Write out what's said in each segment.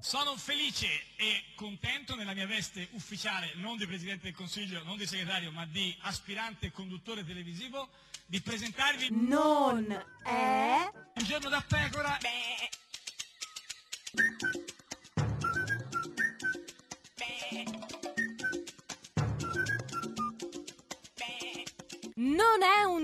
Sono felice e contento nella mia veste ufficiale, non di Presidente del Consiglio, non di segretario, ma di aspirante conduttore televisivo, di presentarvi Non è un giorno da pecora. Non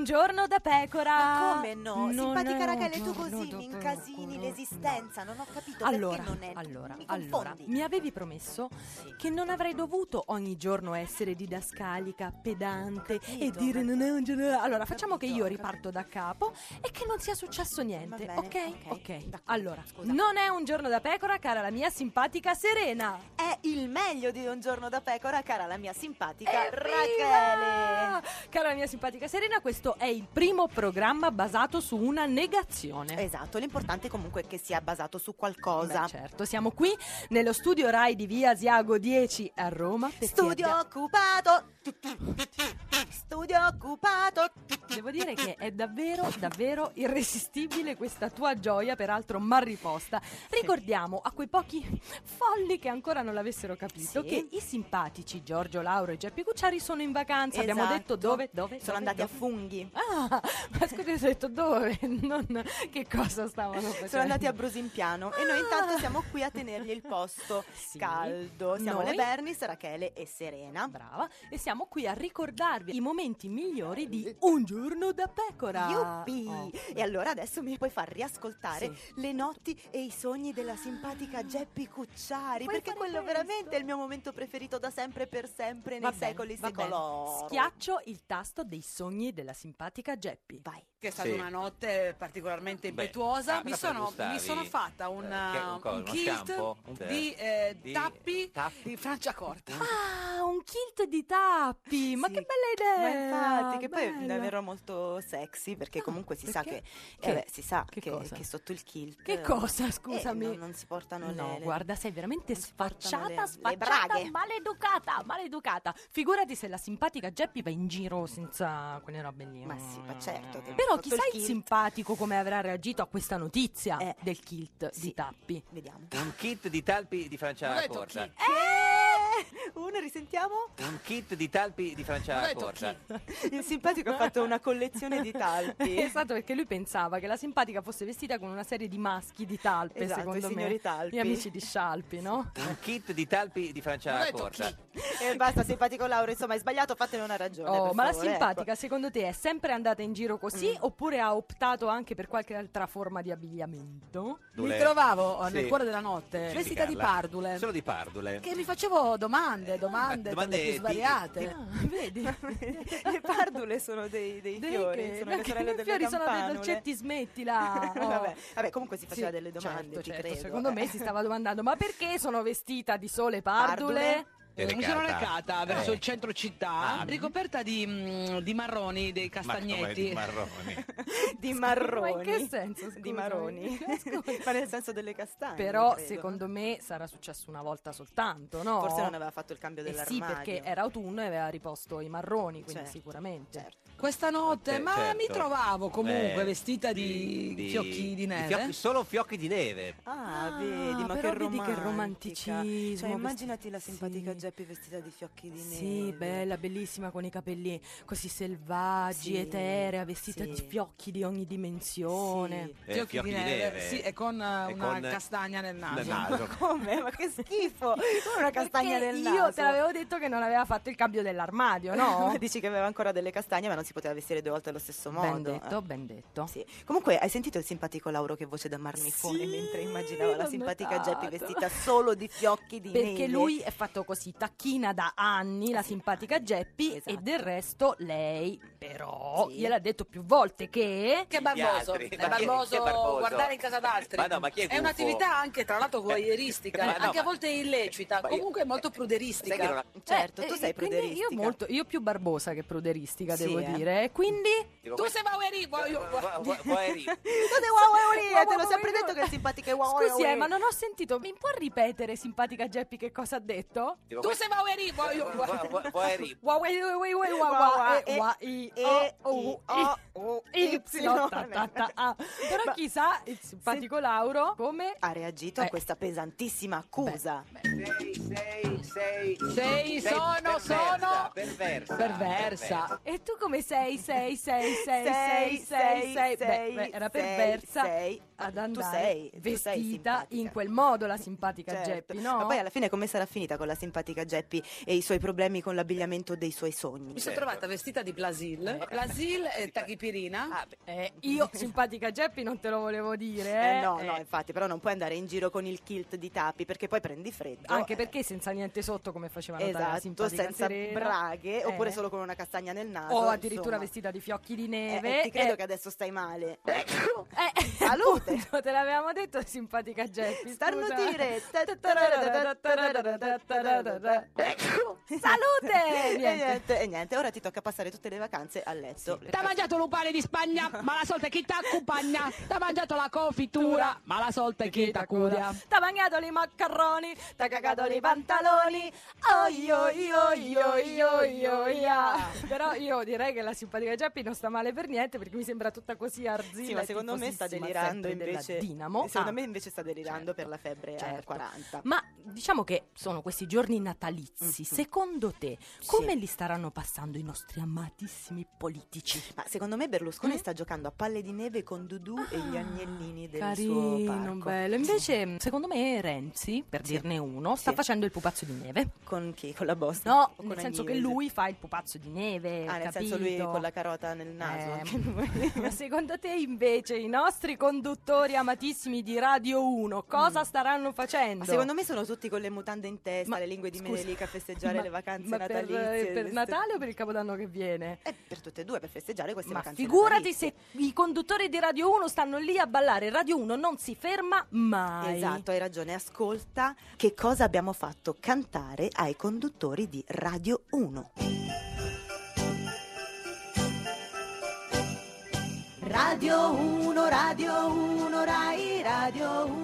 un giorno da pecora. Ma come no? Non Simpatica Rachele, tu così mi incasini l'esistenza, non ho capito Allora, perché non è. allora, mi allora, mi avevi promesso che non avrei dovuto ogni giorno essere didascalica, pedante Capito, e dire non è un giorno. Allora, facciamo che Capito, io riparto da capo e che non sia successo niente, bene, ok? ok, Ok. d'accordo, Allora, scusa. non è un giorno da pecora, cara la mia simpatica Serena. È il meglio di un giorno da pecora, cara la mia simpatica Evviva! Rachele. Cara la mia simpatica Serena, questo è il primo programma basato su una negazione. Esatto, l'importante comunque è che sia basato su qualcosa. Beh, certo, siamo qui nello studio Rai di Via Asiago 10 a Roma. Studio abbia- occupato. Studio occupato. Devo dire che è davvero, davvero irresistibile questa tua gioia, peraltro mal riposta. Ricordiamo a quei pochi folli che ancora non l'avessero capito Sì. che i simpatici Giorgio Lauro e Geppi Cucciari sono in vacanza. Abbiamo Esatto. detto dove? Dove? Sono Dove? andati a Dove? Ah, ma scusi, ho detto dove? Non che cosa stavano facendo? Sono andati a Brusimpiano e noi intanto siamo qui a tenergli il posto Sì. caldo. Siamo Noi? le Bernis, Rachele e Serena. Brava, e siamo qui a ricordarvi i momenti migliori di Un giorno da pecora. Yuppi! Oh. E allora adesso mi puoi far riascoltare Sì. le notti e i sogni della simpatica Geppi Cucciari, Puoi perché quello questo? veramente è il mio momento preferito da sempre per sempre Va nei bene, secoli va bene. secolori. Schiaccio il tasto dei sogni della simpatica Geppi. Vai. che è stata Sì. una notte particolarmente impetuosa. ah, mi, cosa sono, gustavi? mi sono fatta un, Eh, che- un cosa, un uno kilt shampoo? Un tè? di, eh, Di tappi tappi? di Franciacorta. Ah, un kilt di tappi! Ma che bella Ma idea! infatti, che poi è bella. davvero molto sexy, perché comunque si sa perché? che, Che? eh beh, si sa Che che, cosa? che sotto il kilt Che eh, cosa, eh, scusami? non, non si portano le, No, le- guarda, sei veramente portano sfacciata, le- le sfacciata, braghe. maleducata, maleducata. Figurati se la simpatica Geppi va in giro senza quelle robe lì. Ma sì, ma certo che Però sotto chissà il il simpatico come avrà reagito a questa notizia Eh, del kilt sì. di tappi. Vediamo. Un kit di talpi di Francia Corta. Eh! Uno, risentiamo? Un kit di talpi di Francia Non ho detto Corta. Il simpatico ha fatto una collezione di talpi. Esatto, perché lui pensava che la simpatica fosse vestita con una serie di maschi di talpe, Esatto, secondo i signori me. talpi. Gli amici di Scialpi, no? Un kit di talpi di Non ho Francia detto Corta. E basta, simpatico Lauro, insomma, hai sbagliato, fatene una ragione. Oh, per ma la favore, simpatica, ecco. secondo te, è sempre andata in giro così Mm. oppure ha optato anche per qualche altra forma di abbigliamento? Mi Dule- trovavo eh, nel Sì. cuore della notte vestita di pardule. Solo di pardule. Che mi facevo domande, domande, Eh, domande le più di- svariate. Ah, vedi? Le pardule sono dei, dei Dei fiori, che- sono le sorelle delle fiori sono dei campanule. dolcetti, smettila. Oh. vabbè, vabbè, comunque si faceva Sì, delle domande, certo, certo, credo. Secondo eh. me si stava domandando ma perché sono vestita di sole pardule? Pardule? Mi sono recata. verso Eh. il centro città, Ah. ricoperta di, mm, di marroni, dei Ma castagnetti. di marroni. di marroni. Ma in che senso, Di scusami? marroni. Ma nel senso delle castagne. Però credo. secondo me sarà successo una volta soltanto, no? Forse non aveva fatto il cambio Eh sì, dell'armadio. perché era autunno e aveva riposto i marroni, quindi Certo, sicuramente. certo. Questa notte, Eh, ma certo. mi trovavo comunque Eh, vestita di, fiocchi di neve. fiocchi- solo fiocchi di neve. Ah, Ah, vedi, ma però che vedi che romantica. romanticismo, Cioè, immaginati la simpatica sì. Geppi vestita di fiocchi di neve. Sì, bella, bellissima con i capelli così selvaggi, Sì, eterea, vestita sì. di fiocchi di ogni dimensione. Sì. Eh, Fiocchi di neve, sì, e con eh, E una con- castagna nel naso. nel naso. Come? Ma che schifo! Come una castagna Perché nel io naso. te l'avevo detto che non aveva fatto il cambio dell'armadio, no? Dici che aveva ancora delle castagne, ma non si poteva vestire due volte allo stesso modo. ben detto, eh. ben detto. Sì. Comunque, hai sentito il simpatico Lauro che voce da marmifone Sì, mentre immaginava la simpatica notato. Geppi vestita solo di fiocchi di neve? Perché lui è fatto così, tacchina da anni, la simpatica Geppi, Esatto. e del resto lei, però, Sì. gliel'ha detto più volte che... Che barboso, è barboso che barboso? guardare in casa d'altri. Ma no, ma chi è è un'attività anche, tra l'altro, voyeuristica, Ma no, anche a volte illecita, io- comunque molto Sai che pruderistica. non ha- Certo, Eh, tu eh, sei pruderistica. Io, molto, io più barbosa che pruderistica, Sì, devo eh. dire. Quindi... Dico, Tu sei voyeuri, Tu sei wow, te l'ho sempre detto che è simpatica Scusi, eh, ma non ho sentito. Mi può ripetere, simpatica Geppi, che cosa ha detto? Dico, Tu sei Vaueri, voglio... Vuoi- vuoi- Vuoi Eripo? Wa- wei- wei- wei- wei- wa- Wa- wa- wa- e- e- wa- i- e- o- i- u- o- i- u- y- y. ta- ta- ta- ta- Però chissà il simpatico Lauro come... Ha reagito Eh. a questa pesantissima accusa. Sei, sei, sei. Sei, sono, perversa, sono- Perversa. Perversa. E tu come sei? Sei, sei, sei, sei, Sei, sei, era perversa sei. ad andare vestita in quel modo la simpatica Certo. Geppi, no? Ma poi alla fine come sarà finita con la simpatica Geppi e i suoi problemi con l'abbigliamento dei suoi sogni? Mi sono trovata vestita di Blasil, Blasil e tachipirina. Ah, Eh, io, simpatica Geppi, non te lo volevo dire, eh? eh, no, Eh, no, infatti, però non puoi andare in giro con il kilt di tappi perché poi prendi freddo. Anche perché senza niente sotto, come faceva notare la Esatto, simpatica senza Serena. braghe, Eh. oppure solo con una castagna nel naso. O addirittura insomma. vestita di fiocchi di Eh, neve. eh, ti credo eh, che adesso stai male. eh, Salute. appunto, te l'avevamo detto, simpatica Geppi. scusa. Starnutire. Salute! E Niente. niente, e niente, ora ti tocca passare tutte le vacanze a letto. T'ha mangiato l'upale di Spagna, ma la solta è chi t'accompagna. T'ha mangiato la confittura, ma la solta è chi t'accudia. T'ha mangiato i maccaroni, t'ha cagato i pantaloni. Oh io io io io io ia. Però io direi che la simpatica Geppi non sta male per niente perché mi sembra tutta così arzilla. Sì, ma secondo me sta delirando invece. Dinamo. Secondo Ah. me invece sta delirando per la febbre Certo. 40. Ma diciamo che sono questi giorni natalizi. Secondo te, come li staranno passando i nostri amatissimi politici? Ma secondo me Berlusconi Mm? sta giocando a palle di neve con Dudu e gli agnellini del suo Carino, parco. bello. Invece, secondo me, Renzi, per dirne uno, sta Sì. facendo il pupazzo di neve. Con chi? Con la Boston? No, nel senso che lui fa il pupazzo di neve. Ah, nel senso capito? lui con la carota nel naso. Eh. Ma secondo te invece i nostri conduttori amatissimi di Radio 1 cosa staranno facendo? Ma secondo me sono tutti con le mutande in testa, Ma, le lingue di scusa, Menelik a festeggiare ma- le vacanze ma per- natalizie. Per, Natale o per il Capodanno che viene? Eh, per tutte e due, per festeggiare queste Ma vacanze figurati natalizie. se i conduttori di Radio 1 stanno lì a ballare. Radio 1 non si ferma mai. Esatto, hai ragione. Ascolta che cosa abbiamo fatto cantare ai conduttori di Radio 1. Radio 1, Radio 1, Rai Radio 1.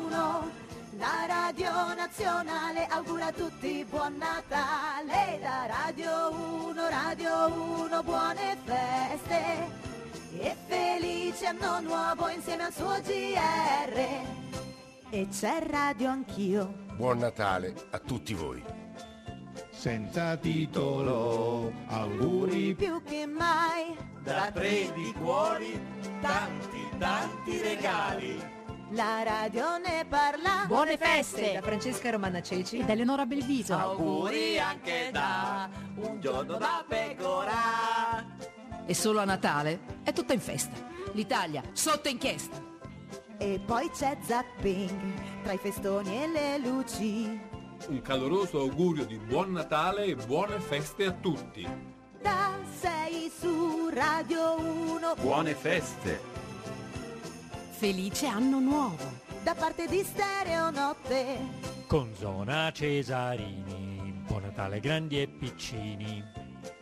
La radio nazionale augura a tutti buon Natale. Da Radio 1, Radio 1, buone feste. E felice anno nuovo insieme al suo GR. E c'è radio anch'io. Buon Natale a tutti voi. senza titolo, auguri Più che mai. Da tre di cuori, tanti, tanti regali. La radio ne parla. Buone feste da Francesca Romana Ceci ed Eleonora Belviso. Auguri anche da un giorno da pecora. E solo a Natale è tutta in festa. L'Italia sotto inchiesta. E poi c'è zapping tra i festoni e le luci. Un caloroso augurio di buon Natale e buone feste a tutti. Da 6 su Radio 1. Buone feste! Felice anno nuovo. Da parte di Stereo Notte. Con zona Cesarini, buon Natale grandi e piccini.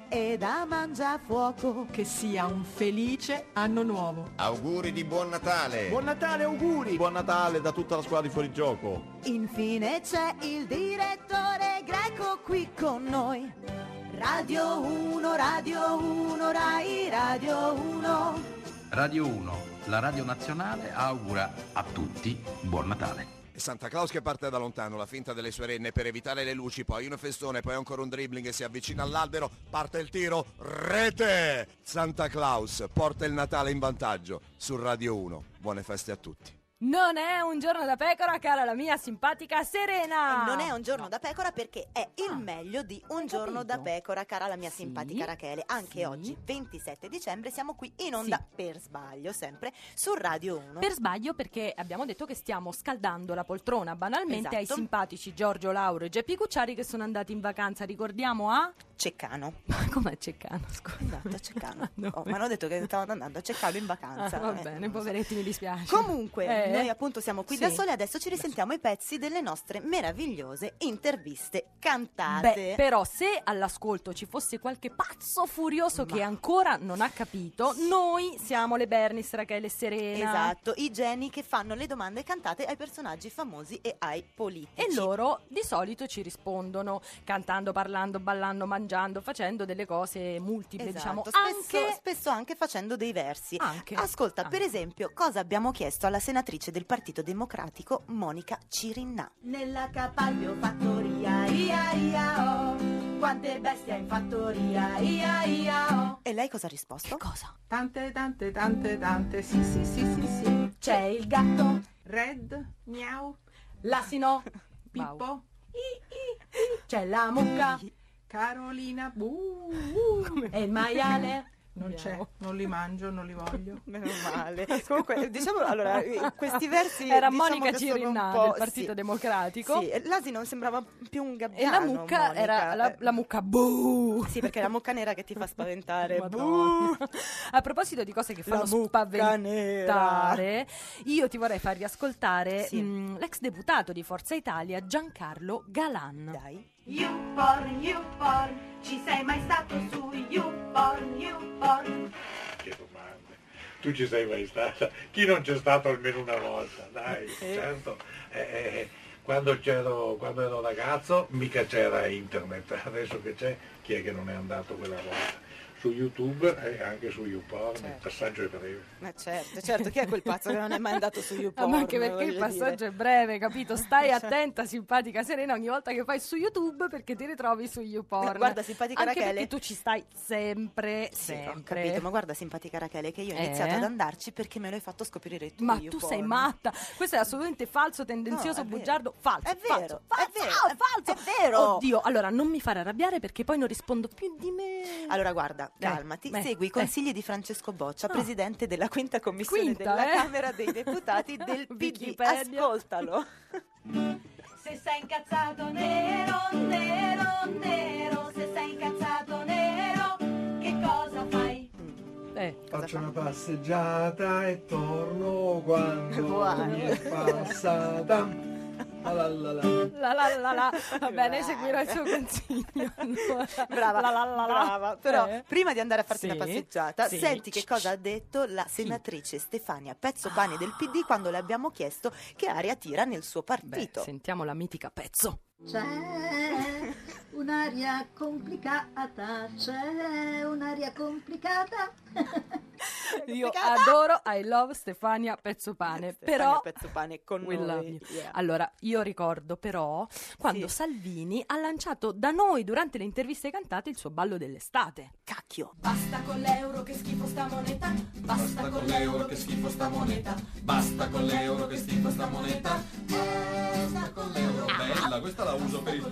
E da Mangiafuoco. Che sia un felice anno nuovo. Auguri di buon Natale. Buon Natale, auguri! Buon Natale da tutta la squadra di Fuorigioco. Infine c'è il direttore greco qui con noi. Radio 1, Radio 1, Rai Radio 1. Radio 1, la radio nazionale, augura a tutti buon Natale. Santa Claus che parte da lontano, la finta delle sue renne per evitare le luci, poi un festone, poi ancora un dribbling che si avvicina all'albero, parte il tiro, rete! Santa Claus porta il Natale in vantaggio su Radio 1. Buone feste a tutti. Non è un giorno da pecora, cara la mia simpatica Serena. E non è un giorno da pecora perché è il meglio di un giorno da capito? pecora, cara la mia Sì, simpatica Rachele. Anche sì. oggi, 27 dicembre, siamo qui in onda Sì. per sbaglio, sempre su Radio 1. Per sbaglio perché abbiamo detto che stiamo scaldando la poltrona banalmente ai Esatto. simpatici Giorgio Lauro e Geppi Cucciari che sono andati in vacanza, ricordiamo a... Ceccano. Com'è Ceccano, scusa? Esatto, a Ceccano. Oh, mi hanno detto che stavano andando a Ceccano in vacanza. Ah, va eh, bene, non so. poveretti, mi dispiace. Comunque, Eh? noi appunto siamo qui da Sì. sole, adesso ci risentiamo i pezzi delle nostre meravigliose interviste cantate. Beh, però se all'ascolto ci fosse qualche pazzo furioso che ancora non ha capito, noi siamo le Bernis, Rachele e Serena. Esatto, i geni che fanno le domande cantate ai personaggi famosi e ai politici. E loro di solito ci rispondono cantando, parlando, ballando, mangiando, facendo delle cose multiple, diciamo. Esatto, spesso Anche spesso anche facendo dei versi. Anche. Ascolta, per Anche. esempio, cosa abbiamo chiesto alla senatrice del Partito Democratico, Monica Cirinnà. Nella Capaglio fattoria, ia ia oh. Quante bestie in fattoria, ia ia oh. E lei cosa ha risposto? cosa? Tante, tante, tante, tante, sì, sì, sì, sì, sì. C'è il gatto, Red, miau, l'asino, Pippo, c'è la mucca Carolina, buh, e il maiale. Non c'è, non li mangio, non li voglio. Meno male. Comunque, diciamo, allora, questi versi... Era diciamo Monica po'- del Partito sì. Democratico. Sì, e l'asino sembrava più un E gabbiano. la mucca Monica. era la, Eh, la mucca buh. Sì, perché è la mucca nera che ti fa spaventare. Buh. A proposito di cose che La fanno spaventare, io ti vorrei far riascoltare Sì. mm, l'ex deputato di Forza Italia Giancarlo Galan. Dai. YouPorn, YouPorn, ci sei mai stato su YouPorn, YouPorn? Che domande. Tu ci sei mai stata? Chi non c'è stato almeno una volta? Dai, certo. Eh, eh, quando, c'ero, quando ero ragazzo mica c'era internet, adesso che c'è, chi è che non è andato quella volta? Su YouTube e anche su YouPorn, il passaggio è breve. Ma certo, certo, chi è quel pazzo che non è mai andato su Ah, YouPorn? ma anche perché il passaggio dire. è breve, capito? Stai attenta, simpatica Serena, ogni volta che fai su YouTube perché ti ritrovi su YouPorn. Guarda, simpatica Anche Rachele. perché tu ci stai sempre, Sì, ho sempre. capito, ma guarda simpatica Rachele che io ho Eh? iniziato ad andarci perché me l'hai fatto scoprire tu. Ma io tu sei matta, questo è assolutamente falso, tendenzioso, No, è vero. bugiardo, falso. È vero, falso, è vero, falso, falso. è vero. Oddio, allora non mi fare arrabbiare perché poi non rispondo più di me. Allora guarda, Dai, calmati, beh, segui i eh. consigli di Francesco Boccia, Ah. presidente della quinta commissione Quinta, della eh? Camera dei Deputati del PD. Ascoltalo. Se sei incazzato nero, nero, nero, se sei incazzato nero, che cosa fai? Eh, Faccio una passeggiata e torno quando mi è passata. Ah, la, la, la. La la la la, va bene, seguirò il suo consiglio. allora. Brava, La la la la. brava. Però Eh. prima di andare a farti Sì, una passeggiata, sì. senti che cosa ha detto la senatrice Stefania Pezzopani del PD quando le abbiamo chiesto che aria tira nel suo Beh, partito. sentiamo la mitica pezzo. C'è un'aria complicata, c'è un'aria complicata. Io adoro I love Stefania Pezzopane, Stefania però Pezzopane con noi. Yeah. Allora, io ricordo però quando Sì. Salvini ha lanciato da noi durante le interviste cantate il suo ballo dell'estate. Cacchio. Basta con l'euro, che schifo sta moneta. Basta con l'euro, che schifo sta moneta. Basta con l'euro, che schifo sta moneta. Basta con l'euro, Bella, questa la uso per il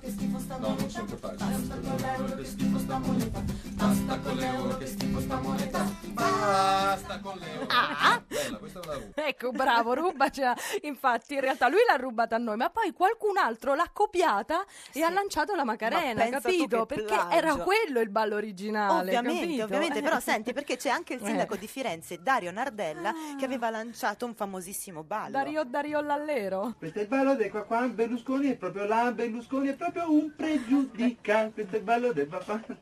che sta No, non sono capace. Basta con l'euro, che schifo sta moneta. Basta con l'euro, che schifo sta moneta. Basta con l'euro. Bella, questa la uso. Ecco, bravo, rubacela. Infatti, in realtà lui l'ha rubata a noi, ma poi qualcun altro l'ha copiata e ha lanciato la Macarena, Ma capito? Perché plagio. era quello il ballo originale. Ovviamente, capito? ovviamente, Eh. però senti perché c'è anche il sindaco Eh. di Firenze, Dario Nardella, che aveva lanciato un famosissimo ballo. Dario Dario Lallero. Questo è il ballo del qua qua, Berlusconi è proprio là, Berlusconi è proprio un pregiudica. Questo è il ballo del papà.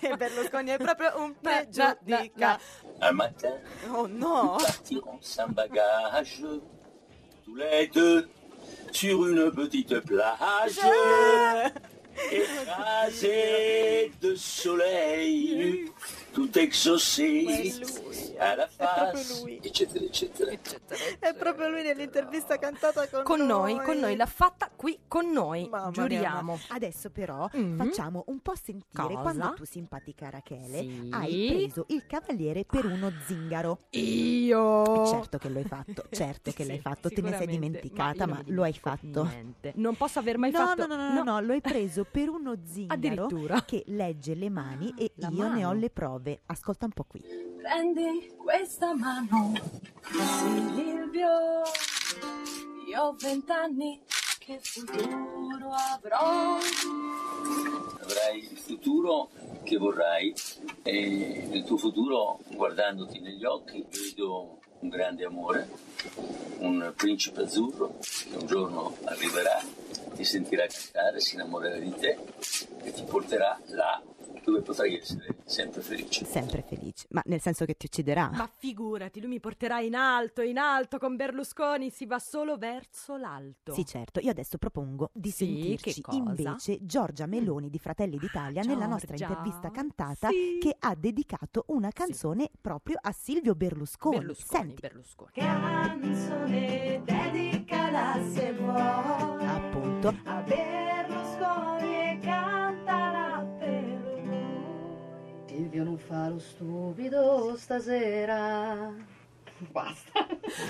E Berlusconi è proprio un pregiudica. Un matin, Oh no! Nous partirons sans bagage, tous les deux, sur une petite plage, écrasée de soleil, tout exaucé à la face, eccetera, eccetera. È proprio lui nell'intervista cantata con, Con noi, con noi, l'ha fatta qui con noi, Mamma mia, giuriamo. ma- Adesso però Mhm. facciamo un po' sentire Cosa? quando tu, simpatica Rachele, Sì. hai preso il cavaliere per uno zingaro. Io. Certo che lo hai fatto, certo che Sì, l'hai fatto, te ne sei dimenticata, ma, mi lo hai fatto. niente. Non posso aver mai no, fatto No, no, no, no, no, lo hai preso per uno zingaro Addirittura. che legge le mani e la io ne ho mano. le prove. Ascolta un po' qui. Prendi questa mano, Silvio. Io ho vent'anni, che futuro avrò. Avrai il futuro che vorrai e nel tuo futuro, guardandoti negli occhi, vedo un grande amore, un principe azzurro che un giorno arriverà, ti sentirà cantare, si innamorerà di te e ti porterà là dove potrai essere sempre felice. Sempre felice, ma nel senso che ti ucciderà. Ma figurati, lui mi porterà in alto, in alto con Berlusconi, si va solo verso l'alto. Sì, certo. Io adesso propongo di Sì, sentirci che invece Giorgia Meloni di Fratelli d'Italia nella nostra Giorgia. intervista cantata Sì. che ha dedicato una canzone proprio a Silvio Berlusconi. Berlusconi, Senti, Berlusconi. Canzone dedicala se vuoi appunto. a Berlusconi Silvio non fa lo stupido stasera. Basta.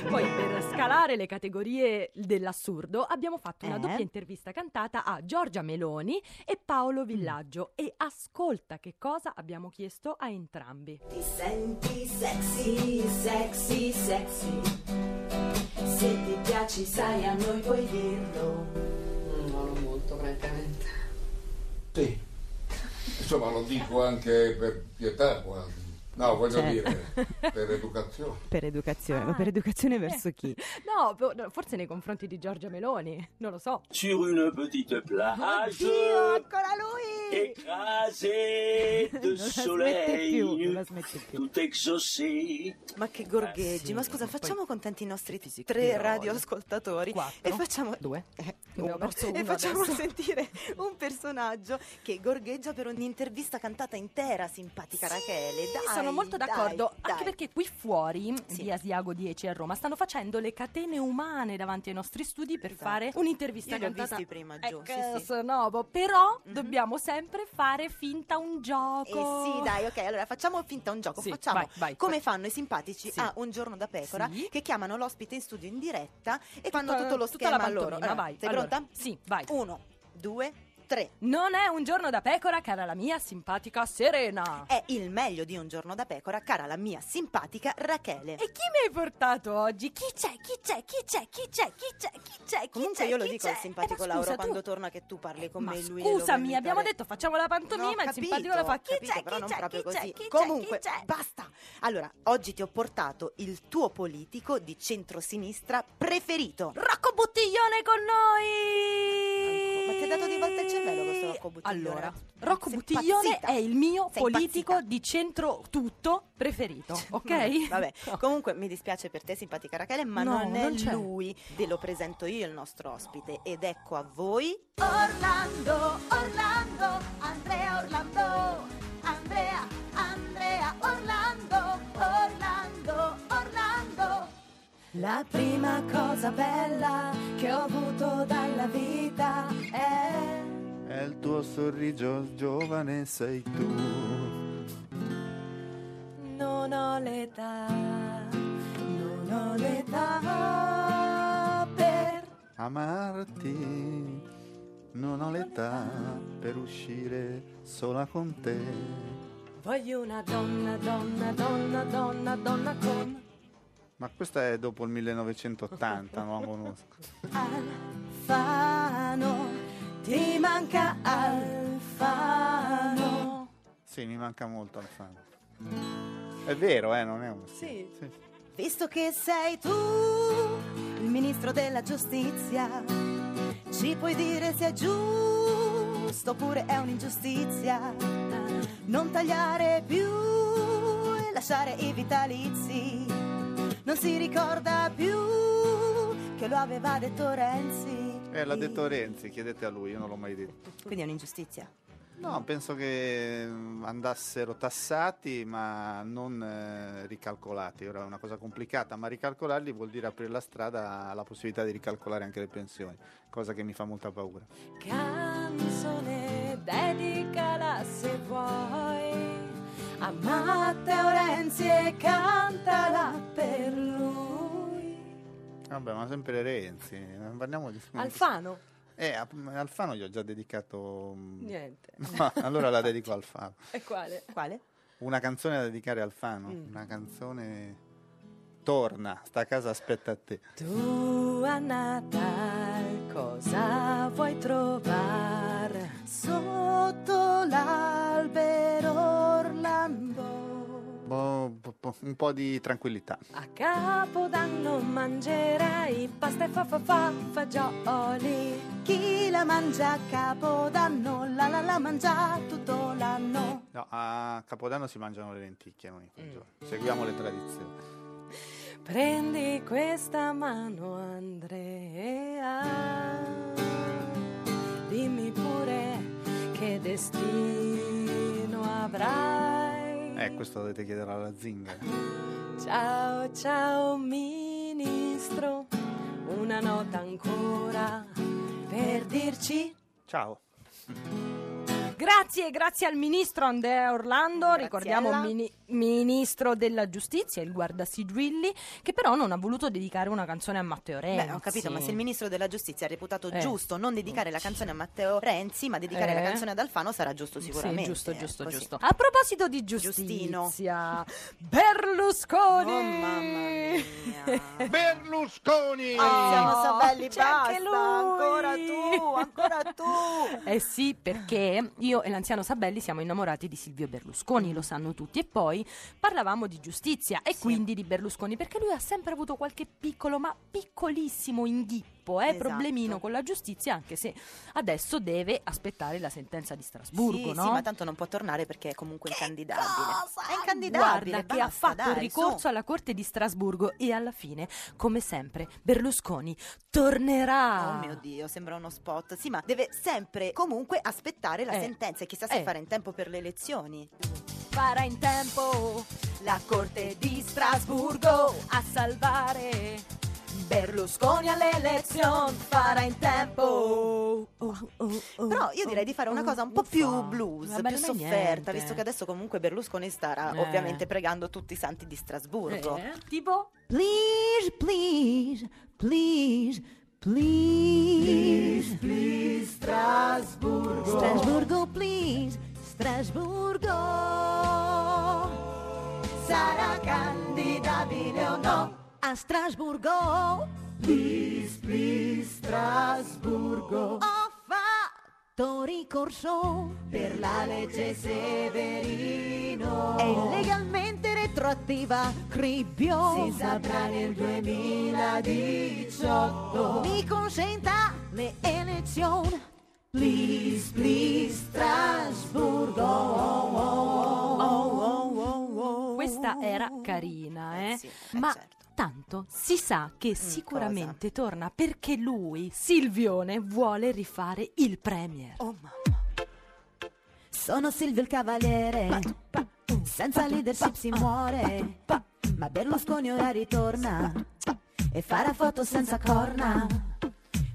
Poi per scalare le categorie dell'assurdo abbiamo fatto una Eh? doppia intervista cantata a Giorgia Meloni e Paolo Villaggio e ascolta che cosa abbiamo chiesto a entrambi. Ti senti sexy, sexy, sexy. Se ti piaci, sai, a noi puoi dirlo. No, non molto, francamente. Sì, insomma lo dico anche per pietà quasi. No, voglio Certo. dire, per educazione. Per educazione, ma per educazione verso chi? No, forse nei confronti di Giorgia Meloni, non lo so. Sur une petite plage, ancora lui! Écrasée de Non la smette soleil, più, non la smette più. tout exaucé. Ma che gorgheggi, sì, ma scusa, poi- facciamo contenti i nostri Fisici tre radioascoltatori Quattro. e facciamo Due. Eh, uno. e facciamo adesso. sentire un personaggio che gorgheggia per un'intervista cantata intera, simpatica Rachele. Dai, sono molto dai, d'accordo, dai. anche perché qui fuori di Asiago 10 a Roma stanno facendo le catene umane davanti ai nostri studi per Esatto. fare un'intervista Io cantata. prima giù, Eh, sì, che sì. sono, boh, però dobbiamo sempre fare finta un gioco. Eh sì, dai, ok, allora facciamo finta un gioco. Sì, facciamo vai, vai, come vai. fanno i simpatici Sì. a Un giorno da pecora Sì. che chiamano l'ospite in studio in diretta e fanno Tutta- tutto lo tutta la schema loro. Allora, vai. Sei Allora, pronta? Sì, vai. Uno, due, tre. Non è un giorno da pecora, cara la mia simpatica Serena. È il meglio di Un giorno da pecora, cara la mia simpatica Rachele. E chi mi hai portato oggi? Chi c'è? Chi c'è? Chi c'è? Chi c'è? Chi c'è? Chi c'è? Chi Comunque c'è? io lo dico al simpatico Eh, Lauro scusa, tu- quando torna che tu parli con Ma me e lui scusami, abbiamo detto facciamo la pantomima, No, ho il capito, simpatico la fa. Chi capito, c'è? però Chi non c'è? proprio Chi così. C'è? Comunque, Chi c'è? basta. Allora, oggi ti ho portato il tuo politico di centrosinistra preferito. Rocco Buttiglione con noi! Dato di volta il cervello questo Rocco Buttiglione? Allora, Rocco Sei Buttiglione impazzita. è il mio Sei politico di centro tutto preferito, ok? Vabbè, comunque mi dispiace per te, simpatica Rachele, ma No, non è non lui. Ve lo presento io, il nostro ospite. Ed ecco a voi Orlando, Orlando, Andrea Orlando, Andrea La prima cosa bella che ho avuto dalla vita è È il tuo sorriso giovane sei tu. non ho l'età, non ho l'età per Amarti. Non ho l'età per uscire sola con te. voglio una donna, donna, donna, donna, donna con Ma questa è dopo il 1980, non conosco. Alfano, ti manca Alfano. Sì, mi manca molto Alfano. È vero, eh, non è un... Sì. Visto che sei tu il ministro della giustizia, ci puoi dire se è giusto oppure è un'ingiustizia. Non tagliare più e lasciare i vitalizi. Non si ricorda più che lo aveva detto Renzi. Eh, l'ha detto Renzi, chiedete a lui, io non l'ho mai detto. Quindi è un'ingiustizia. No, penso che mm, andassero tassati ma non eh, ricalcolati. Ora è una cosa complicata, ma ricalcolarli vuol dire aprire la strada alla possibilità di ricalcolare anche le pensioni, cosa che mi fa molta paura. Canzone, dedicala se vuoi a Matteo Renzi e cantala per lui. Vabbè, ma sempre Renzi, non parliamo di... Alfano? Eh, a- Alfano gli ho già dedicato... mm, Niente. No, allora la dedico a Alfano. E quale? Quale? Una canzone da dedicare a Alfano, Mm. una canzone... Torna, sta a casa aspetta a te. Tu a Natal cosa vuoi trovar un po' di tranquillità. A Capodanno mangerai pasta e fa fa fa fagioli. Chi la mangia a Capodanno, la la la mangia tutto l'anno. No, a Capodanno si mangiano le lenticchie, non i fagioli. Seguiamo le tradizioni. Prendi questa mano Andrea, dimmi pure che destino avrai. Eh, questo dovete chiedere alla zingara. Ciao ciao ministro, una nota ancora per dirci Ciao. Grazie, grazie al ministro Andrea Orlando, ricordiamo Graziella. mini- ministro della giustizia, il guardasigilli, che però non ha voluto dedicare una canzone a Matteo Renzi. Beh, ho capito, ma se il ministro della giustizia ha reputato Eh. giusto non dedicare la canzone a Matteo Renzi, ma dedicare Eh. la canzone ad Alfano sarà giusto sicuramente. Sì, giusto, eh, giusto, così. giusto. A proposito di Giustino. giustizia, Berlusconi! Oh, mamma mia. Berlusconi! Siamo Sabelli, c'è anche basta, lui. ancora tu, ancora tu. Eh sì, perché io e l'anziano Sabelli siamo innamorati di Silvio Berlusconi, lo sanno tutti. E poi parlavamo di giustizia e quindi di Berlusconi, perché lui ha sempre avuto qualche piccolo, ma piccolissimo inghippo, eh, Esatto. problemino con la giustizia, anche se adesso deve aspettare la sentenza di Strasburgo, sì, no? sì, ma tanto non può tornare perché è comunque incandidabile. È incandidabile, Guarda che ha basta, fatto dai, ricorso su. alla Corte di Strasburgo e alla fine, come sempre, Berlusconi tornerà. Oh mio Dio, sembra uno spot. Sì, ma deve sempre comunque aspettare la Eh. sentenza e chissà se Eh. farà in tempo per le elezioni. Farà in tempo La Corte di Strasburgo a salvare Berlusconi alle elezioni farà in tempo. Però io direi di fare una cosa un po' più blues, Va bene, più sofferta, niente. visto che adesso comunque Berlusconi starà Eh. ovviamente pregando tutti i santi di Strasburgo. Eh, tipo Please, please, please, please, please, Strasburgo. Strasburgo, please, Strasburgo. Sarà candidabile o no? A Strasburgo. Please, please, Strasburgo. Ho fatto ricorso Per la legge Severino. È illegalmente retroattiva, cribbio. Si saprà nel 2018. Mi consenta le elezioni. Please, please, Strasburgo. questa era carina, eh? sì, eh, ma certo. Tanto si sa che sicuramente torna perché lui, Silvione, vuole rifare il premier. Oh mamma. Sono Silvio il cavaliere. Senza leadership si muore. Ma Berlusconi ora ritorna e farà foto senza corna.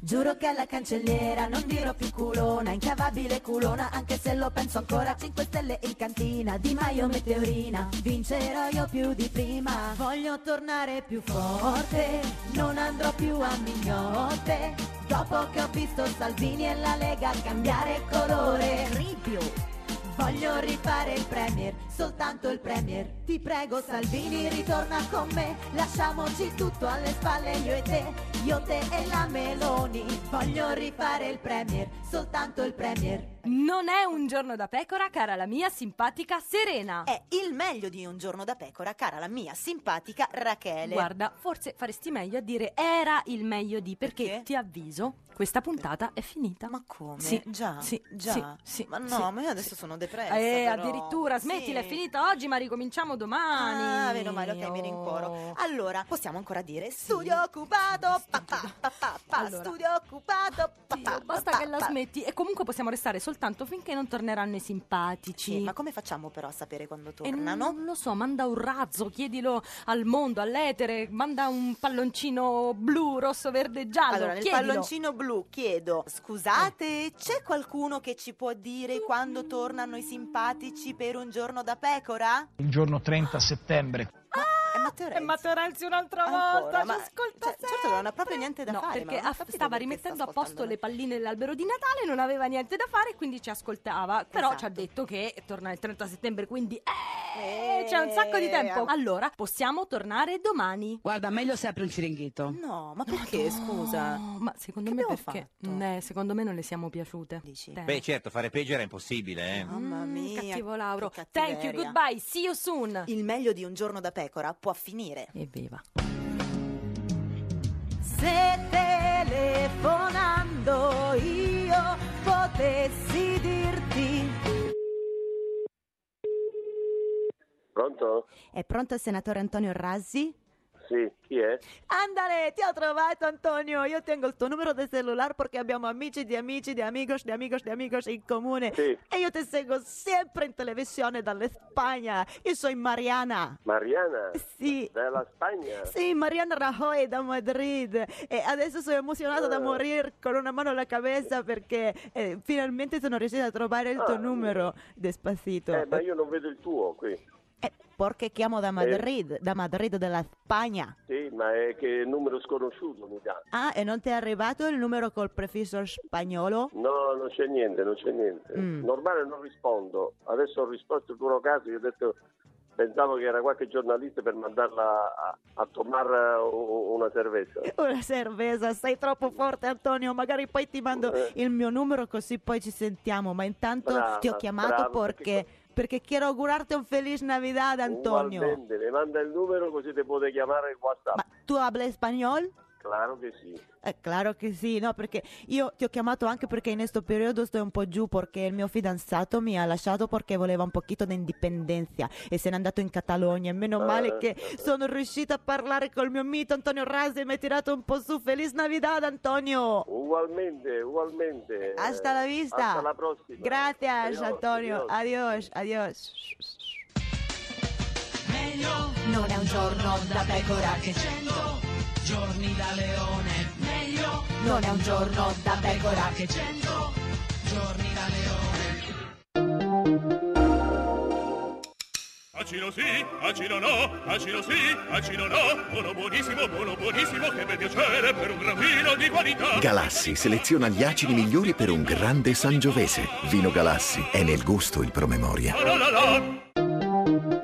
Giuro che alla cancelliera non dirò più culona, incavabile culona, anche se lo penso ancora. 5 stelle in cantina, Di Maio meteorina, vincerò io più di prima. Voglio tornare più forte, non andrò più a mignotte. Dopo che ho visto Salvini e la Lega cambiare colore. Ribio. Voglio rifare il premier, soltanto il premier. Ti prego Salvini, ritorna con me. Lasciamoci tutto alle spalle, io e te, io te e la Meloni. Voglio rifare il premier, soltanto il premier. Non è un giorno da pecora, cara la mia simpatica Serena. È il meglio di un giorno da pecora, cara la mia simpatica Rachele. Guarda, forse faresti meglio a dire era il meglio di, perché, Perché? ti avviso, questa puntata è finita. Ma come? Sì, già, sì, già. sì, sì, ma no, sì, ma io adesso sono depressa. Eh, però. addirittura, smettila, è finita oggi, ma ricominciamo domani. Ah, meno male, ok, mi rincuoro. Oh. Allora, possiamo ancora dire studio occupato, pa, pa, pa, pa, Allora. studio occupato, pa, Dio, pa, basta che la smetti e comunque possiamo restare soltanto finché non torneranno i simpatici. Sì, ma come facciamo però a sapere quando tornano? non lo so, manda un razzo, chiedilo al mondo, all'etere, manda un palloncino blu, rosso, verde, giallo. Allora, nel chiedilo. palloncino blu chiedo, scusate, c'è qualcuno che ci può dire quando tornano i simpatici per un giorno da pecora? Il giorno 30 settembre. Eh, ma Matteo E. Matteo Renzi un'altra Ancora, volta, ma- ci ascolta cioè, certo non ha proprio niente da No, fare. perché capito stava rimettendo a posto le palline dell'albero di Natale, non aveva niente da fare, quindi ci ascoltava. Però ci ha detto che torna il 30 settembre, quindi eh, c'è un sacco di tempo. Allora, possiamo tornare domani. Guarda, meglio se apri un ciringhito. No, ma perché, scusa? Ma secondo Che me perché? Ne- secondo me non le siamo piaciute. Te. Beh, certo, fare peggio era impossibile, eh. Mamma mia. cattivo Lauro. Thank you, goodbye, see you soon. Il meglio di un giorno da pecora può finire. Evviva. Se telefonando io potessi dirti Pronto? È pronto il senatore Antonio Razzi? Sì, chi è? Andale, ti ho trovato Antonio, io tengo il tuo numero di cellulare perché abbiamo amici di amici di amigos di amigos di amigos in comune Sì. e io ti seguo sempre in televisione dalle Spagna. Io sono Mariana. Mariana? Sì. Della Spagna? Sì, Mariana Rajoy da Madrid e adesso sono emozionata da Ah. morire con una mano alla cabeza perché eh, finalmente sono riuscita a trovare il tuo Ah. numero despacito. Eh, ma io non vedo il tuo qui. Perché chiamo da Madrid, da Madrid della Spagna. Sì, ma è che numero sconosciuto mi dà. Ah, e non ti è arrivato il numero col prefisso spagnolo? No, non c'è niente, non c'è niente. Mm. Normale non rispondo. Adesso ho risposto il tuo caso, io ho detto pensavo che era qualche giornalista per mandarla a, a tomare u- una cerveza. Una cerveza, sei troppo forte Antonio, magari poi ti mando Eh. il mio numero così poi ci sentiamo, ma intanto Brava, ti ho chiamato brava, perché, perché quiero augurarte un feliz Navidad Antonio. Ugualmente, mi manda il numero così ti potete chiamare il WhatsApp. ¿Tú hablas español? Claro che sì. Eh, claro che sì, no, perché io ti ho chiamato anche perché in questo periodo sto un po' giù perché il mio fidanzato mi ha lasciato perché voleva un pochino di indipendenza e se n'è andato in Catalogna. Meno male Eh. che sono riuscita a parlare col mio mito Antonio Rasi e mi ha tirato un po' su. Feliz Navidad Antonio! Ugualmente, ugualmente. Hasta la vista! Hasta la prossima. Adiós, Antonio, adiós, adiós. Meglio non è un giorno da pecora che cento giorni da leone. Meglio non è un giorno da pecora che cento giorni da leone. Acino sì, acino no, acino sì, acino no, buono buonissimo, buono buonissimo, che bel piacere per un gran vino di qualità. Galassi seleziona gli acidi migliori per un grande sangiovese. Vino Galassi è nel gusto il promemoria. La la la.